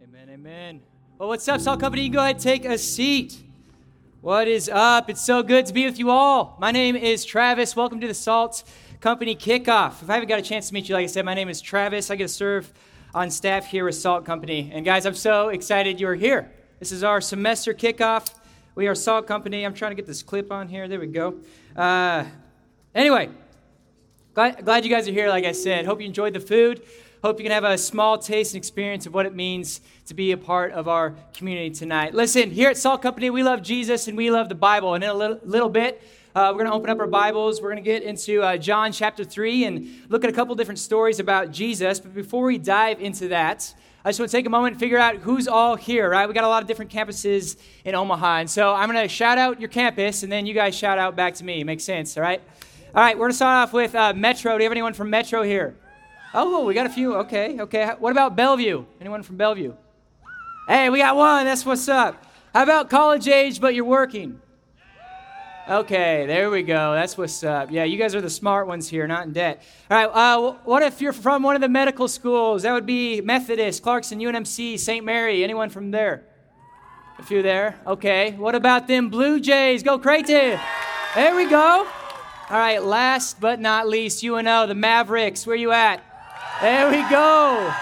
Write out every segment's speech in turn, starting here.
Amen, amen. Well, what's up, Salt Company? You can go ahead and take a seat. What is up? It's so good to be with you all. My name is Travis. Welcome to the Salt Company Kickoff. If I haven't got a chance to meet you, like I said, my name is Travis. I get to serve on staff here with Salt Company. And guys, I'm so excited you're here. This is our semester kickoff. We are Salt Company. I'm trying to get this clip on here. There we go. Uh, anyway, glad, glad you guys are here, like I said. Hope you enjoyed the food. Hope you can have a small taste and experience of what it means to be a part of our community tonight. Listen, here at Salt Company, we love Jesus and we love the Bible. And in a little, little bit, uh, we're going to open up our Bibles. We're going to get into uh, John chapter 3 and look at a couple different stories about Jesus. But before we dive into that, I just want to take a moment and figure out who's all here, right? We got a lot of different campuses in Omaha. And so I'm going to shout out your campus and then you guys shout out back to me. Makes sense, all right? All right, we're going to start off with uh, Metro. Do you have anyone from Metro here? Oh, we got a few. Okay, okay. What about Bellevue? Anyone from Bellevue? Hey, we got one. That's what's up. How about college age, but you're working? Okay, there we go. That's what's up. Yeah, you guys are the smart ones here, not in debt. All right, uh, what if you're from one of the medical schools? That would be Methodist, Clarkson, UNMC, St. Mary. Anyone from there? A few there. Okay. What about them Blue Jays? Go Creighton. There we go. All right, last but not least, UNO, the Mavericks. Where you at? There we go.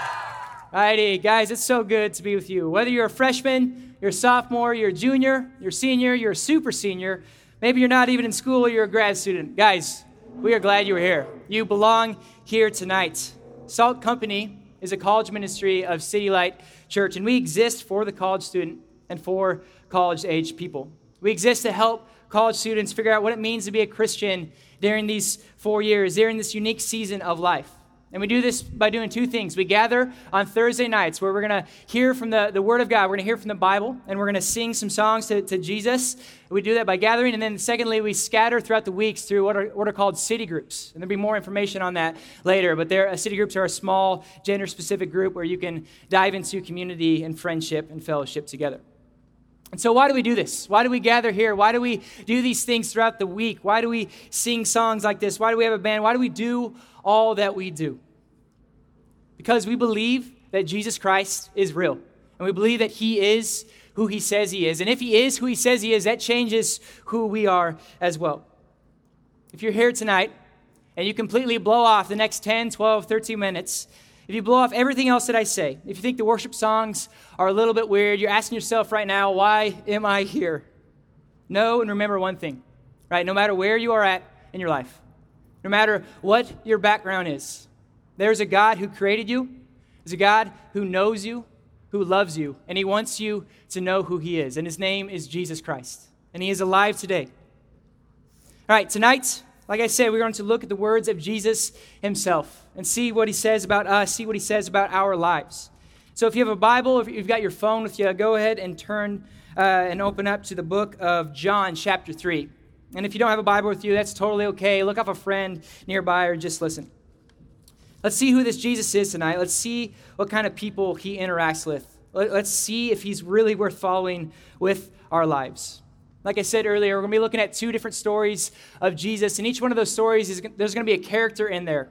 Alrighty, guys, it's so good to be with you. Whether you're a freshman, you're a sophomore, you're a junior, you're a senior, you're a super senior, maybe you're not even in school or you're a grad student. Guys, we are glad you're here. You belong here tonight. Salt Company is a college ministry of City Light Church, and we exist for the college student and for college age people. We exist to help college students figure out what it means to be a Christian during these four years, during this unique season of life. And we do this by doing two things. We gather on Thursday nights where we're going to hear from the, the Word of God. We're going to hear from the Bible, and we're going to sing some songs to, to Jesus. We do that by gathering. And then, secondly, we scatter throughout the weeks through what are, what are called city groups. And there'll be more information on that later. But uh, city groups are a small, gender specific group where you can dive into community and friendship and fellowship together. And so, why do we do this? Why do we gather here? Why do we do these things throughout the week? Why do we sing songs like this? Why do we have a band? Why do we do all that we do? Because we believe that Jesus Christ is real. And we believe that he is who he says he is. And if he is who he says he is, that changes who we are as well. If you're here tonight and you completely blow off the next 10, 12, 13 minutes, if you blow off everything else that I say, if you think the worship songs are a little bit weird, you're asking yourself right now, why am I here? Know and remember one thing, right? No matter where you are at in your life, no matter what your background is, there's a God who created you, there's a God who knows you, who loves you, and he wants you to know who he is. And his name is Jesus Christ. And he is alive today. All right, tonight, like I said, we're going to look at the words of Jesus himself and see what he says about us, see what he says about our lives. So if you have a Bible, if you've got your phone with you, go ahead and turn uh, and open up to the book of John, chapter 3. And if you don't have a Bible with you, that's totally okay. Look off a friend nearby or just listen. Let's see who this Jesus is tonight. Let's see what kind of people he interacts with. Let's see if he's really worth following with our lives. Like I said earlier, we're going to be looking at two different stories of Jesus, and each one of those stories, is, there's going to be a character in there.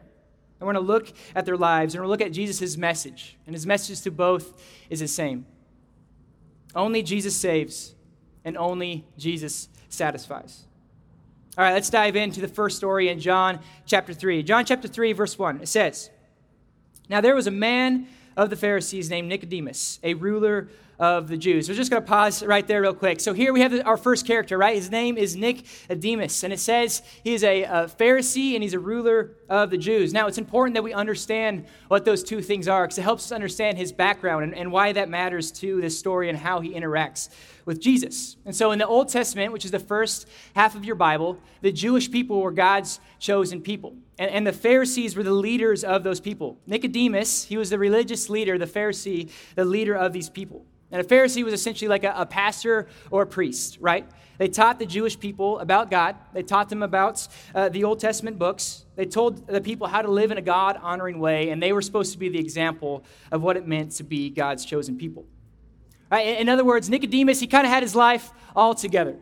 And we're going to look at their lives, and we're going to look at Jesus' message. And his message to both is the same only Jesus saves, and only Jesus satisfies. All right, let's dive into the first story in John chapter 3. John chapter 3, verse 1. It says, Now there was a man of the Pharisees named Nicodemus, a ruler of the Jews. We're just going to pause right there real quick. So here we have our first character, right? His name is Nicodemus, and it says he is a, a, Pharisee and he's a ruler of the Jews. Now, it's important that we understand what those two things are because it helps us understand his background and, and why that matters to this story and how he interacts with Jesus. And so in the Old Testament, which is the first half of your Bible, the Jewish people were God's chosen people. And, and, the Pharisees were the leaders of those people. Nicodemus, he was the religious leader, the Pharisee, the leader of these people. And a Pharisee was essentially like a, a, pastor or a priest, right? They taught the Jewish people about God. They taught them about uh, the Old Testament books. They told the people how to live in a God honoring way, and they were supposed to be the example of what it meant to be God's chosen people. Right? In other words, Nicodemus, he kind of had his life all together.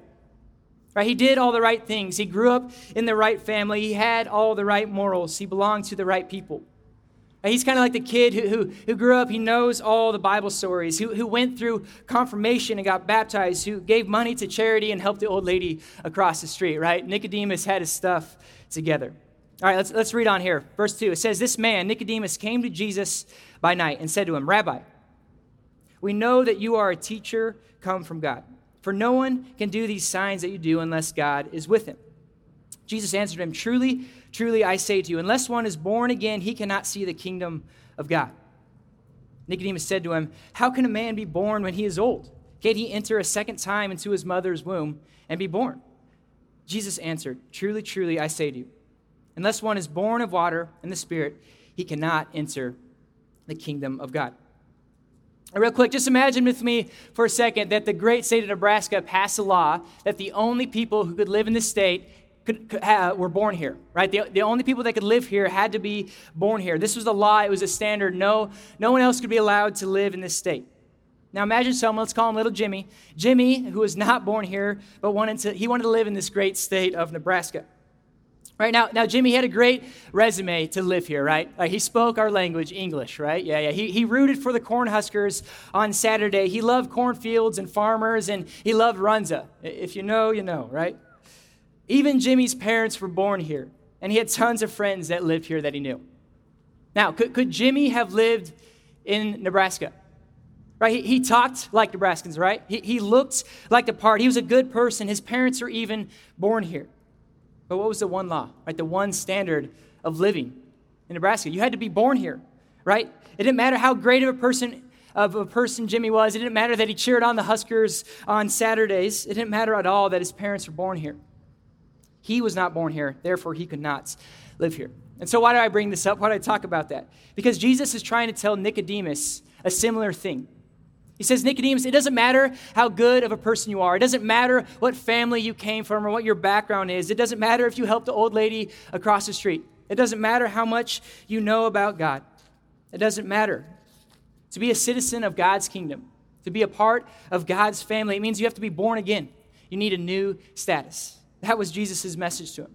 Right? He did all the right things. He grew up in the right family. He had all the right morals. He belonged to the right people. He's kind of like the kid who, who, who, grew up, he knows all the Bible stories, who, who went through confirmation and got baptized, who gave money to charity and helped the old lady across the street, right? Nicodemus had his stuff together. All right, let's, let's read on here. Verse 2 it says, This man, Nicodemus, came to Jesus by night and said to him, Rabbi, we know that you are a teacher come from God, for no one can do these signs that you do unless God is with him. Jesus answered him, Truly, Truly, I say to you, unless one is born again, he cannot see the kingdom of God. Nicodemus said to him, How can a man be born when he is old? Can he enter a second time into his mother's womb and be born? Jesus answered, Truly, truly, I say to you, unless one is born of water and the Spirit, he cannot enter the kingdom of God. real quick, just imagine with me for a second that the great state of Nebraska passed a law that the only people who could live in this state could, could have, were born here, right? The, the only people that could live here had to be born here. This was the law, it was a standard. No, no one else could be allowed to live in this state. Now imagine someone, let's call him little Jimmy. Jimmy, who was not born here, but wanted to, he wanted to live in this great state of Nebraska. Right now, now Jimmy had a great resume to live here, right? Like he spoke our language, English, right? Yeah, yeah. He, he rooted for the Cornhuskers on Saturday. He loved cornfields and farmers, and he loved Runza. If you know, you know, right? Even Jimmy's parents were born here, and he had tons of friends that lived here that he knew. Now, could, could Jimmy have lived in Nebraska? Right? He, he talked like Nebraskans, right? He, he looked like the part. He was a good person. His parents were even born here. But what was the one law, right? The one standard of living in Nebraska? You had to be born here, right? It didn't matter how great of a person of a person Jimmy was. It didn't matter that he cheered on the Huskers on Saturdays. It didn't matter at all that his parents were born here. He was not born here, therefore, he could not live here. And so, why do I bring this up? Why do I talk about that? Because Jesus is trying to tell Nicodemus a similar thing. He says, Nicodemus, it doesn't matter how good of a person you are. It doesn't matter what family you came from or what your background is. It doesn't matter if you helped the old lady across the street. It doesn't matter how much you know about God. It doesn't matter. To be a citizen of God's kingdom, to be a part of God's family, it means you have to be born again. You need a new status. That was Jesus' message to him.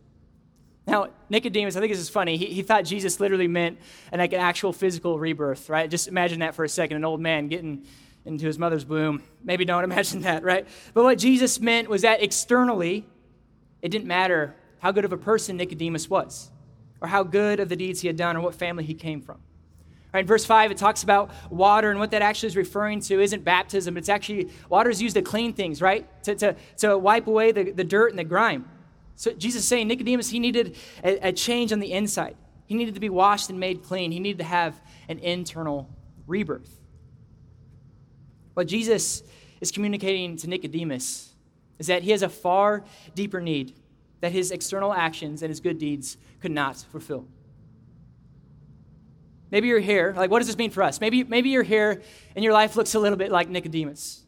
Now, Nicodemus, I think this is funny. He, he thought Jesus literally meant an, like an actual physical rebirth, right? Just imagine that for a second an old man getting into his mother's womb. Maybe don't imagine that, right? But what Jesus meant was that externally, it didn't matter how good of a person Nicodemus was, or how good of the deeds he had done, or what family he came from. Right, in verse 5, it talks about water, and what that actually is referring to isn't baptism. It's actually, water is used to clean things, right? To, to, to wipe away the, the dirt and the grime. So Jesus is saying, Nicodemus, he needed a, a change on the inside. He needed to be washed and made clean. He needed to have an internal rebirth. What Jesus is communicating to Nicodemus is that he has a far deeper need that his external actions and his good deeds could not fulfill. Maybe you're here. Like, what does this mean for us? Maybe, maybe you're here and your life looks a little bit like Nicodemus.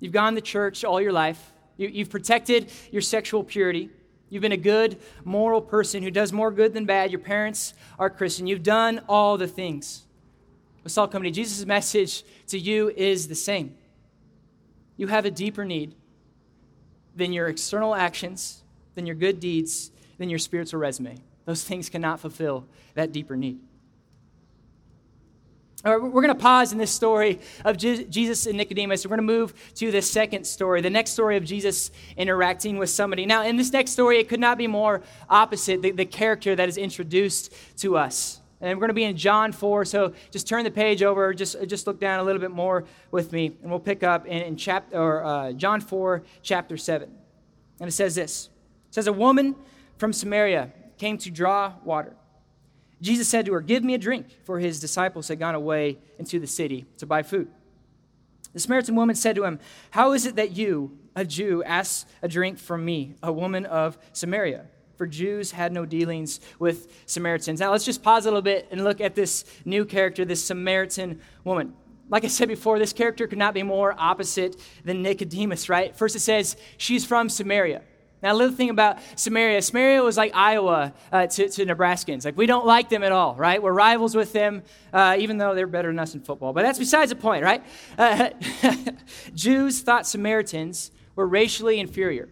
You've gone to church all your life, you, you've protected your sexual purity. You've been a good, moral person who does more good than bad. Your parents are Christian. You've done all the things. With Salt Company, Jesus' message to you is the same. You have a deeper need than your external actions, than your good deeds, than your spiritual resume. Those things cannot fulfill that deeper need. We're going to pause in this story of Jesus and Nicodemus. We're going to move to the second story, the next story of Jesus interacting with somebody. Now, in this next story, it could not be more opposite the, the character that is introduced to us. And we're going to be in John 4, so just turn the page over, just, just look down a little bit more with me, and we'll pick up in, in chapter, or, uh, John 4, chapter 7. And it says this It says, A woman from Samaria came to draw water. Jesus said to her, Give me a drink, for his disciples had gone away into the city to buy food. The Samaritan woman said to him, How is it that you, a Jew, ask a drink from me, a woman of Samaria? For Jews had no dealings with Samaritans. Now let's just pause a little bit and look at this new character, this Samaritan woman. Like I said before, this character could not be more opposite than Nicodemus, right? First it says she's from Samaria. Now, little thing about Samaria Samaria was like Iowa uh, to, to, Nebraskans. Like, we don't like them at all, right? We're rivals with them, uh, even though they're better than us in football. But that's besides the point, right? Uh, Jews thought Samaritans were racially inferior.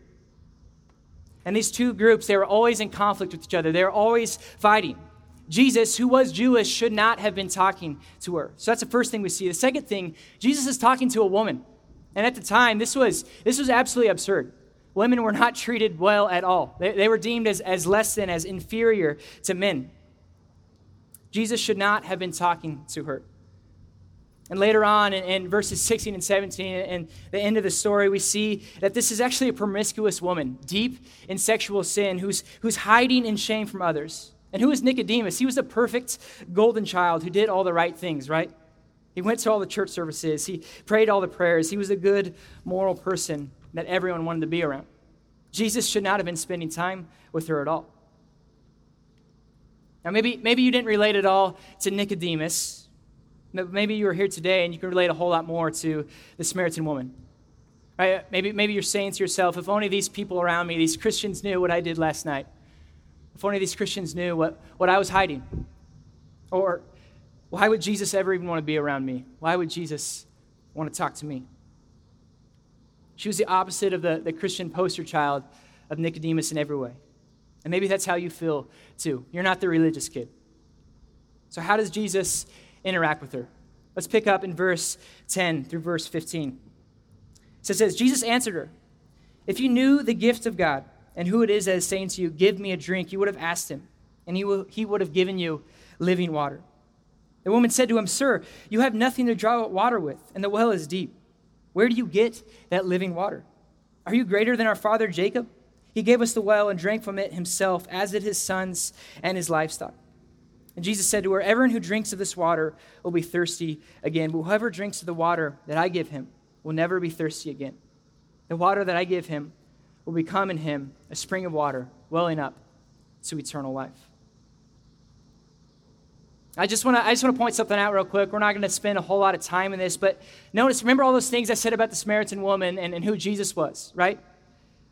And these two groups, they were always in conflict with each other, they were always fighting. Jesus, who was Jewish, should not have been talking to her. So that's the first thing we see. The second thing, Jesus is talking to a woman. And at the time, this was, this was absolutely absurd. Women were not treated well at all, they, they were deemed as, as less than, as inferior to men. Jesus should not have been talking to her. And later on in, in, verses 16 and 17, and the end of the story, we see that this is actually a promiscuous woman, deep in sexual sin, who's, who's hiding in shame from others. And who is Nicodemus? He was a perfect golden child who did all the right things, right? He went to all the church services, he prayed all the prayers, he was a good, moral person that everyone wanted to be around. Jesus should not have been spending time with her at all. Now, maybe, maybe you didn't relate at all to Nicodemus Maybe you are here today and you can relate a whole lot more to the Samaritan woman. Right? Maybe, maybe you're saying to yourself, if only these people around me, these Christians, knew what I did last night. If only these Christians knew what, what I was hiding. Or why would Jesus ever even want to be around me? Why would Jesus want to talk to me? She was the opposite of the, the Christian poster child of Nicodemus in every way. And maybe that's how you feel too. You're not the religious kid. So, how does Jesus interact with her. Let's pick up in verse 10 through verse 15. So it says, Jesus answered her, If you knew the gift of God and who it is that is saying to you, Give me a drink, you would have asked him, and he, will, he would have given you living water. The woman said to him, Sir, you have nothing to draw water with, and the well is deep. Where do you get that living water? Are you greater than our father Jacob? He gave us the well and drank from it himself, as did his sons and his livestock. And Jesus said to her, Everyone who drinks of this water will be thirsty again, but whoever drinks of the water that I give him will never be thirsty again. The water that I give him will become in him a spring of water welling up to eternal life. I just want to I just want to point something out real quick. We're not going to spend a whole lot of time in this, but notice, remember all those things I said about the Samaritan woman and, and who Jesus was, right?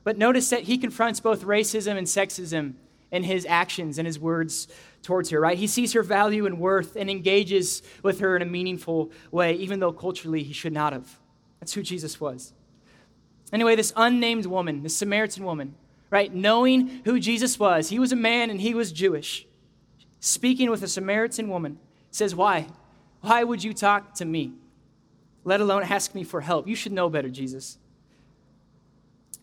But notice that he confronts both racism and sexism in his actions and his words towards her, right? He sees her value and worth and engages with her in a meaningful way, even though culturally he should not have. That's who Jesus was. Anyway, this unnamed woman, this Samaritan woman, right, knowing who Jesus was, he was a man and he was Jewish, speaking with a Samaritan woman, says, Why? Why would you talk to me? Let alone ask me for help. You should know better, Jesus.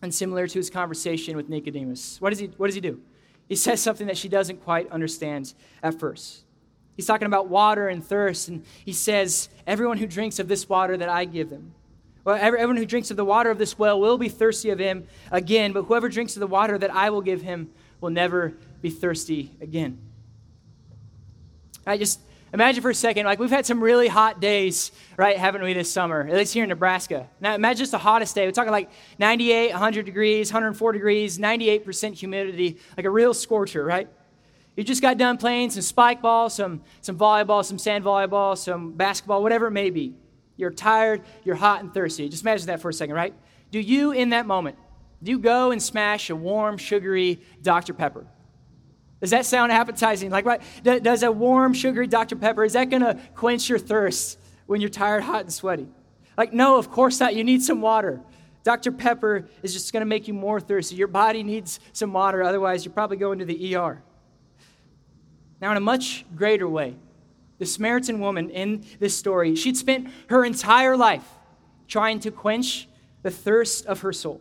And similar to his conversation with Nicodemus, what does he, what does he do? he says something that she doesn't quite understand at first. He's talking about water and thirst, and he says, Everyone who drinks of this water that I give them, well, everyone who drinks of the water of this well will be thirsty of him again, but whoever drinks of the water that I will give him will never be thirsty again. I just Imagine for a second, like we've had some really hot days, right, haven't we, this summer, at least here in Nebraska. Now imagine just the hottest day. We're talking like 98, 100 degrees, 104 degrees, 98% humidity, like a real scorcher, right? You just got done playing some spike ball, some, some volleyball, some sand volleyball, some basketball, whatever it may be. You're tired, you're hot and thirsty. Just imagine that for a second, right? Do you, in that moment, do you go and smash a warm, sugary Dr. Pepper? Does that sound appetizing? Like, what? Does a warm, sugary Dr. Pepper, is that going to quench your thirst when you're tired, hot, and sweaty? Like, no, of course not. You need some water. Dr. Pepper is just going to make you more thirsty. Your body needs some water, otherwise, you're probably going to the ER. Now, in a much greater way, the Samaritan woman in this story, she'd spent her entire life trying to quench the thirst of her soul.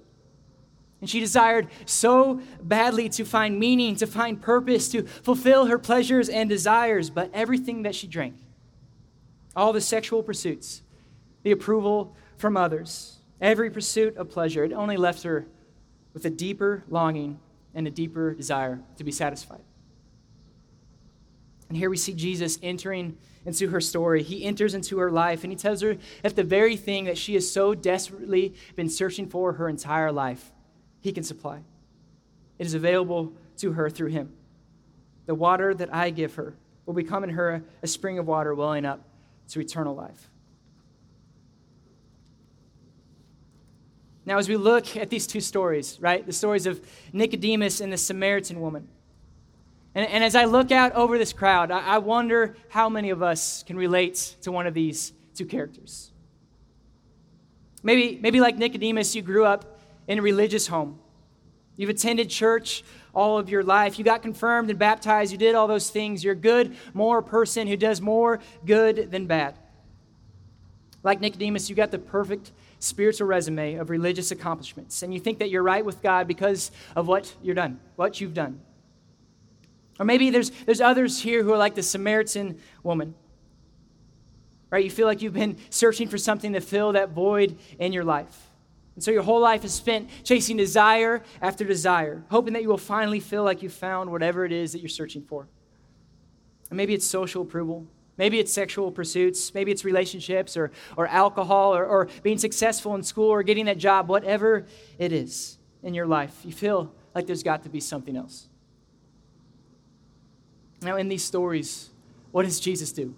And she desired so badly to find meaning, to find purpose, to fulfill her pleasures and desires, but everything that she drank, all the sexual pursuits, the approval from others, every pursuit of pleasure, it only left her with a deeper longing and a deeper desire to be satisfied. And here we see Jesus entering into her story. He enters into her life and he tells her that the very thing that she has so desperately been searching for her entire life he can supply. It is available to her through him. The water that I give her will become in her a spring of water welling up to eternal life. Now, as we look at these two stories, right, the stories of Nicodemus and the Samaritan woman, and, and as I look out over this crowd, I, I wonder how many of us can relate to one of these two characters. Maybe, maybe like Nicodemus, you grew up in a religious home. You've attended church all of your life. You got confirmed and baptized. You did all those things. You're a good, more person who does more good than bad. Like Nicodemus, you got the perfect spiritual resume of religious accomplishments, and you think that you're right with God because of what you're done, what you've done. Or maybe there's, there's others here who are like the Samaritan woman. Right? You feel like you've been searching for something to fill that void in your life. And so your whole life is spent chasing desire after desire, hoping that you will finally feel like you found whatever it is that you're searching for. And maybe it's social approval. Maybe it's sexual pursuits. Maybe it's relationships or, or alcohol or, or being successful in school or getting that job, whatever it is in your life. You feel like there's got to be something else. Now, in these stories, what does Jesus do?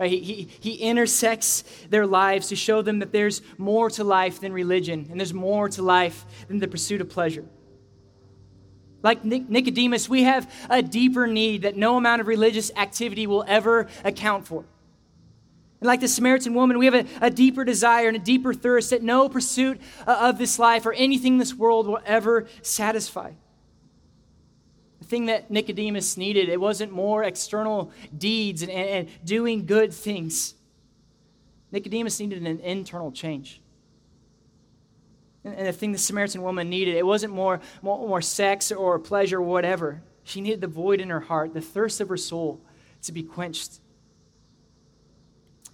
Right? He, he, he intersects their lives to show them that there's more to life than religion, and there's more to life than the pursuit of pleasure. Like Nicodemus, we have a deeper need that no amount of religious activity will ever account for. And like the Samaritan woman, we have a, a deeper desire and a deeper thirst that no pursuit uh, of this life or anything in this world will ever satisfy thing that Nicodemus needed. It wasn't more external deeds and, and, and doing good things. Nicodemus needed an internal change. And, and the thing the Samaritan woman needed, it wasn't more, more, more sex or pleasure or whatever. She needed the void in her heart, the thirst of her soul to be quenched.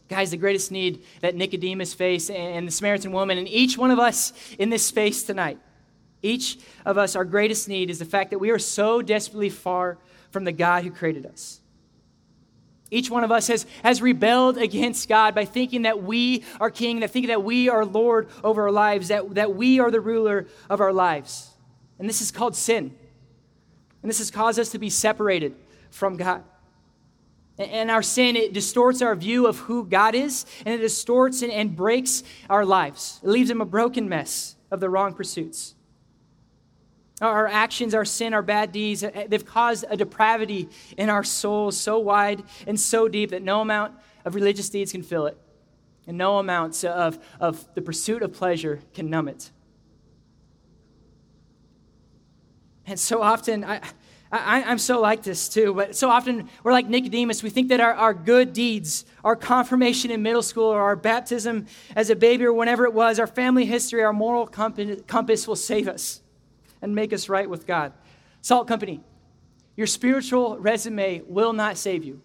Guys, the greatest need that Nicodemus faced and the Samaritan woman and each one of us in this space tonight each of us, our greatest need is the fact that we are so desperately far from the God who created us. Each one of us has, has rebelled against God by thinking that we are king, that thinking that we are Lord over our lives, that, that we are the ruler of our lives. And this is called sin. And this has caused us to be separated from God. And our sin, it distorts our view of who God is, and it distorts and, and breaks our lives. It leaves them a broken mess of the wrong pursuits. Our actions, our sin, our bad deeds, eh, they've caused a depravity in our souls so wide and so deep that no amount of religious deeds can fill it, and no amounts of, of the pursuit of pleasure can numb it. And so often, I, I, am so like this too, but so often we're like Nicodemus. We think that our, our good deeds, our confirmation in middle school, or our baptism as a baby, or whenever it was, our family history, our moral compass will save us and make us right with God. Salt Company, your spiritual resume will not save you.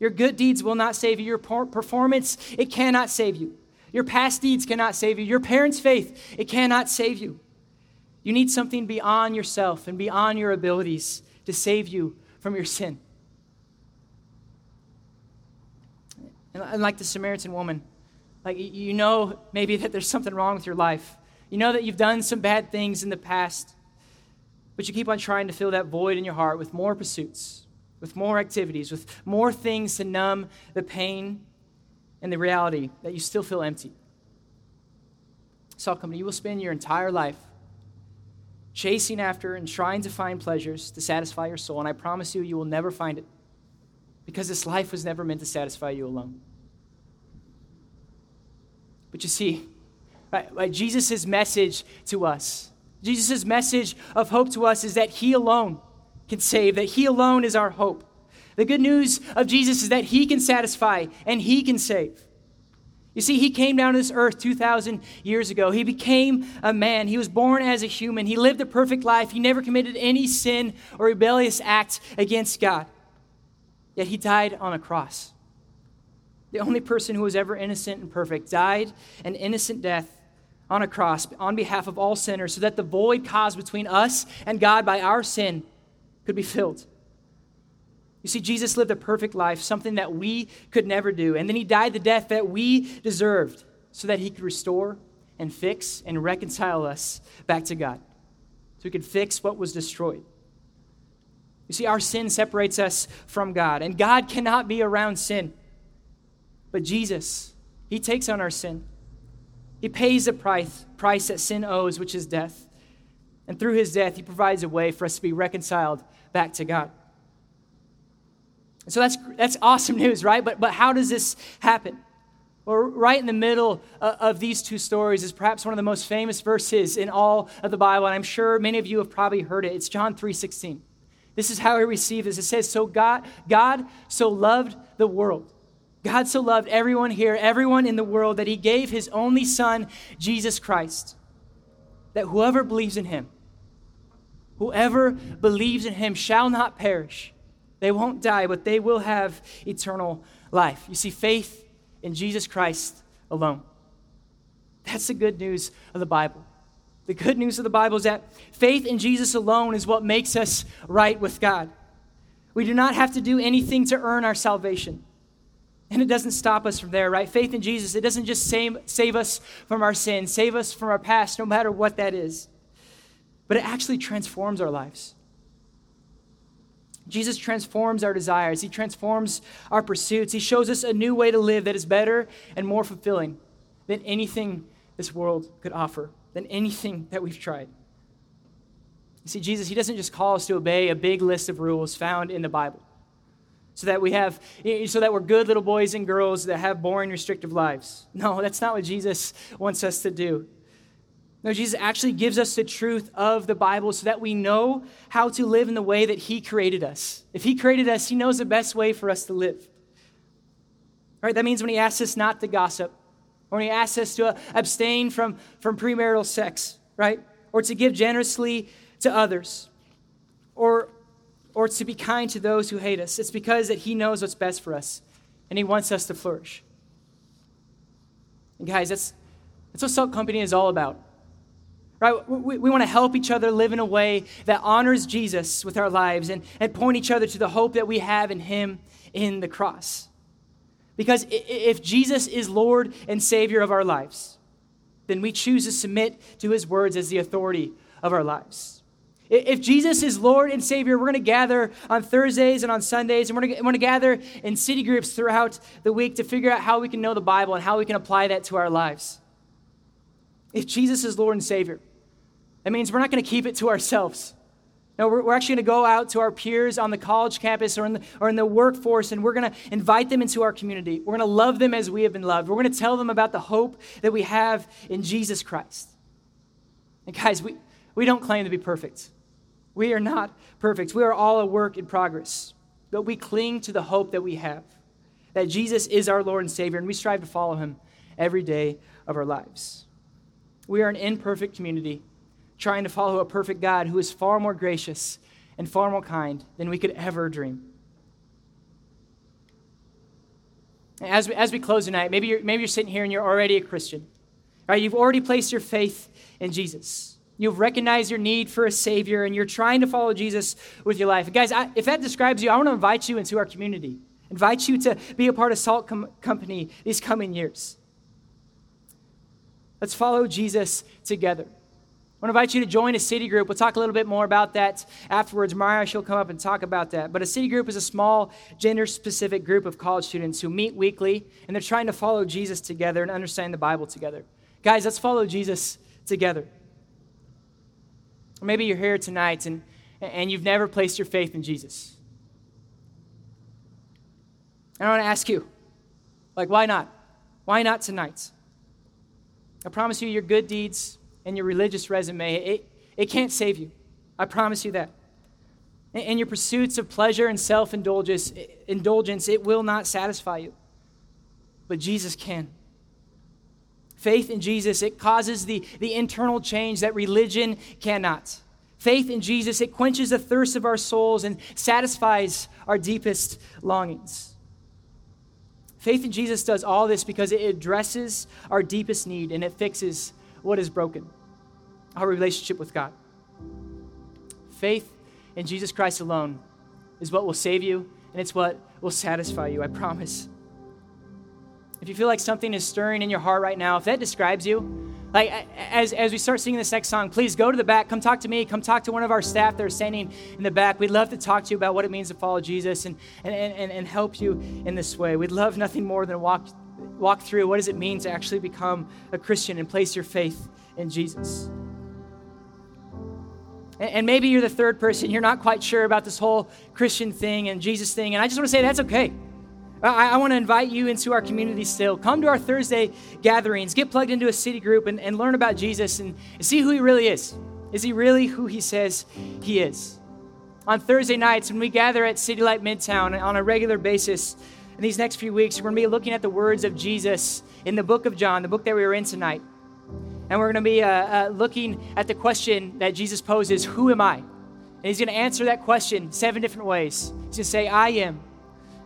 Your good deeds will not save you. Your performance, it cannot save you. Your past deeds cannot save you. Your parents' faith, it cannot save you. You need something beyond yourself and beyond your abilities to save you from your sin. And like the Samaritan woman, like you know maybe that there's something wrong with your life. You know that you've done some bad things in the past, but you keep on trying to fill that void in your heart with more pursuits, with more activities, with more things to numb the pain and the reality that you still feel empty. Salt Company, you will spend your entire life chasing after and trying to find pleasures to satisfy your soul, and I promise you, you will never find it because this life was never meant to satisfy you alone. But you see, Right, right, Jesus' message to us. Jesus' message of hope to us is that He alone can save, that He alone is our hope. The good news of Jesus is that He can satisfy and He can save. You see, He came down to this earth 2,000 years ago. He became a man. He was born as a human. He lived a perfect life. He never committed any sin or rebellious act against God. Yet He died on a cross. The only person who was ever innocent and perfect died an innocent death on a cross on behalf of all sinners so that the void caused between us and God by our sin could be filled. You see, Jesus lived a perfect life, something that we could never do. And then he died the death that we deserved so that he could restore and fix and reconcile us back to God. So he could fix what was destroyed. You see, our sin separates us from God, and God cannot be around sin. But Jesus, he takes on our sin. He pays the price, price that sin owes, which is death. And through his death, he provides a way for us to be reconciled back to God. And so that's, that's awesome news, right? But, but how does this happen? Well, right in the middle of these two stories is perhaps one of the most famous verses in all of the Bible, and I'm sure many of you have probably heard it. It's John 3:16. This is how we receive this. It says, "So God, God so loved the world. God so loved everyone here, everyone in the world, that He gave His only Son, Jesus Christ, that whoever believes in Him, whoever believes in Him, shall not perish. They won't die, but they will have eternal life." You see, faith in Jesus Christ alone. That's the good news of the Bible. The good news of the Bible is that faith in Jesus alone is what makes us right with God. We do not have to do anything to earn our salvation. And it doesn't stop us from there, right? Faith in Jesus, it doesn't just save, save us from our sins, save us from our past, no matter what that is, but it actually transforms our lives. Jesus transforms our desires, He transforms our pursuits. He shows us a new way to live that is better and more fulfilling than anything this world could offer, than anything that we've tried. You see, Jesus, He doesn't just call us to obey a big list of rules found in the Bible. So that we have, so that we're good little boys and girls that have boring, restrictive lives. No, that's not what Jesus wants us to do. No, Jesus actually gives us the truth of the Bible so that we know how to live in the way that He created us. If He created us, He knows the best way for us to live. Right? That means when He asks us not to gossip, or when He asks us to uh, abstain from, from premarital sex, right? Or to give generously to others, or, or to be kind to those who hate us. It's because that He knows what's best for us, and He wants us to flourish. And guys, that's, that's what Salt Company is all about right? We, we want to help each other live in a way that honors Jesus with our lives and, and point each other to the hope that we have in Him in the cross. Because if Jesus is Lord and Savior of our lives, then we choose to submit to His words as the authority of our lives. If Jesus is Lord and Savior, we're going to gather on Thursdays and on Sundays, and we're going to gather in city groups throughout the week to figure out how we can know the Bible and how we can apply that to our lives. If Jesus is Lord and Savior, that means we're not going to keep it to ourselves. No, we're, actually going to go out to our peers on the college campus or in the, or in the workforce, and we're going to invite them into our community. We're going to love them as we have been loved. We're going to tell them about the hope that we have in Jesus Christ. And guys, we, we don't claim to be perfect. We are not perfect. We are all a work in progress. But we cling to the hope that we have that Jesus is our Lord and Savior, and we strive to follow him every day of our lives. We are an imperfect community trying to follow a perfect God who is far more gracious and far more kind than we could ever dream. As we, as we close tonight, maybe you're, maybe you're sitting here and you're already a Christian. Right? You've already placed your faith in Jesus. You've recognized your need for a Savior and you're trying to follow Jesus with your life. guys, I, if that describes you, I want to invite you into our community. Invite you to be a part of Salt Com- Company these coming years. Let's follow Jesus together. I want to invite you to join a city group. We'll talk a little bit more about that afterwards. Mariah, she'll come up and talk about that. But a city group is a small, gender specific group of college students who meet weekly and they're trying to follow Jesus together and understand the Bible together. Guys, let's follow Jesus together. Or maybe you're here tonight and, and you've never placed your faith in Jesus. And I want to ask you, like, why not? Why not tonight? I promise you, your good deeds, and your religious resume, it, it can't save you. I promise you that. And your pursuits of pleasure and self indulgence, it will not satisfy you. But Jesus can. Faith in Jesus, it causes the, the internal change that religion cannot. Faith in Jesus, it quenches the thirst of our souls and satisfies our deepest longings. Faith in Jesus does all this because it addresses our deepest need and it fixes what is broken our relationship with God. Faith in Jesus Christ alone is what will save you, and it's what will satisfy you, I promise. If you feel like something is stirring in your heart right now, if that describes you, like as, as we start singing this next song, please go to the back. Come talk to me. Come talk to one of our staff that are standing in the back. We'd love to talk to you about what it means to follow Jesus and, and, and, and help you in this way. We'd love nothing more than walk, walk through what does it mean to actually become a Christian and place your faith in Jesus. And maybe you're the third person, you're not quite sure about this whole Christian thing and Jesus thing, and I just want to say that's okay. I, I want to invite you into our community still. Come to our Thursday gatherings, get plugged into a city group, and, and learn about Jesus and, and see who he really is. Is he really who he says he is? On Thursday nights, when we gather at City Light Midtown on a regular basis, in these next few weeks, we're going to be looking at the words of Jesus in the book of John, the book that we were in tonight. And we're going to be uh, uh, looking at the question that Jesus poses Who am I? And he's going to answer that question seven different ways. He's going to say, I am.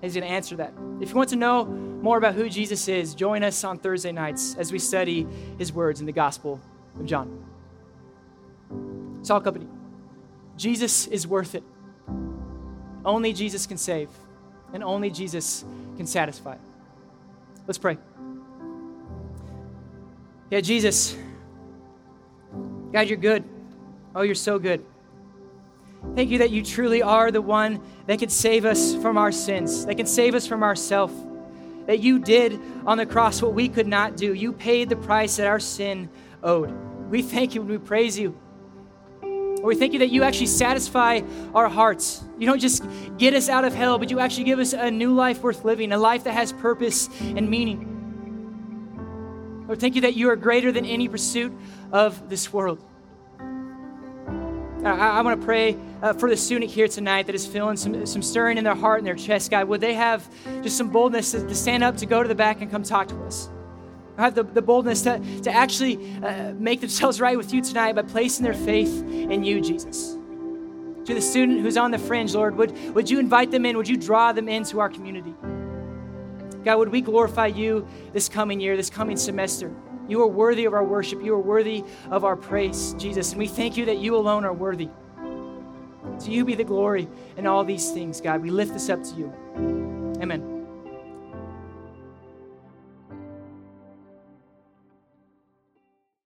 He's going to answer that. If you want to know more about who Jesus is, join us on Thursday nights as we study his words in the Gospel of John. Salt Company. Jesus is worth it. Only Jesus can save, and only Jesus can satisfy. Let's pray. Yeah, Jesus, God, you're good. Oh, you're so good. Thank you that you truly are the one that can save us from our sins, that can save us from ourselves. That you did on the cross what we could not do. You paid the price that our sin owed. We thank you and we praise you. We thank you that you actually satisfy our hearts. You don't just get us out of hell, but you actually give us a new life worth living, a life that has purpose and meaning. Lord, thank you that you are greater than any pursuit of this world. I, I want to pray uh, for the student here tonight that is feeling some, some stirring in their heart and their chest, God. Would they have just some boldness to, to stand up, to go to the back, and come talk to us? have the, the boldness to, to actually uh, make themselves right with you tonight by placing their faith in you, Jesus. To the student who's on the fringe, Lord, would, would you invite them in? Would you draw them into our community? God, would we glorify you this coming year, this coming semester? You are worthy of our worship. You are worthy of our praise, Jesus. And we thank you that you alone are worthy. To you be the glory in all these things, God. We lift this up to you. Amen.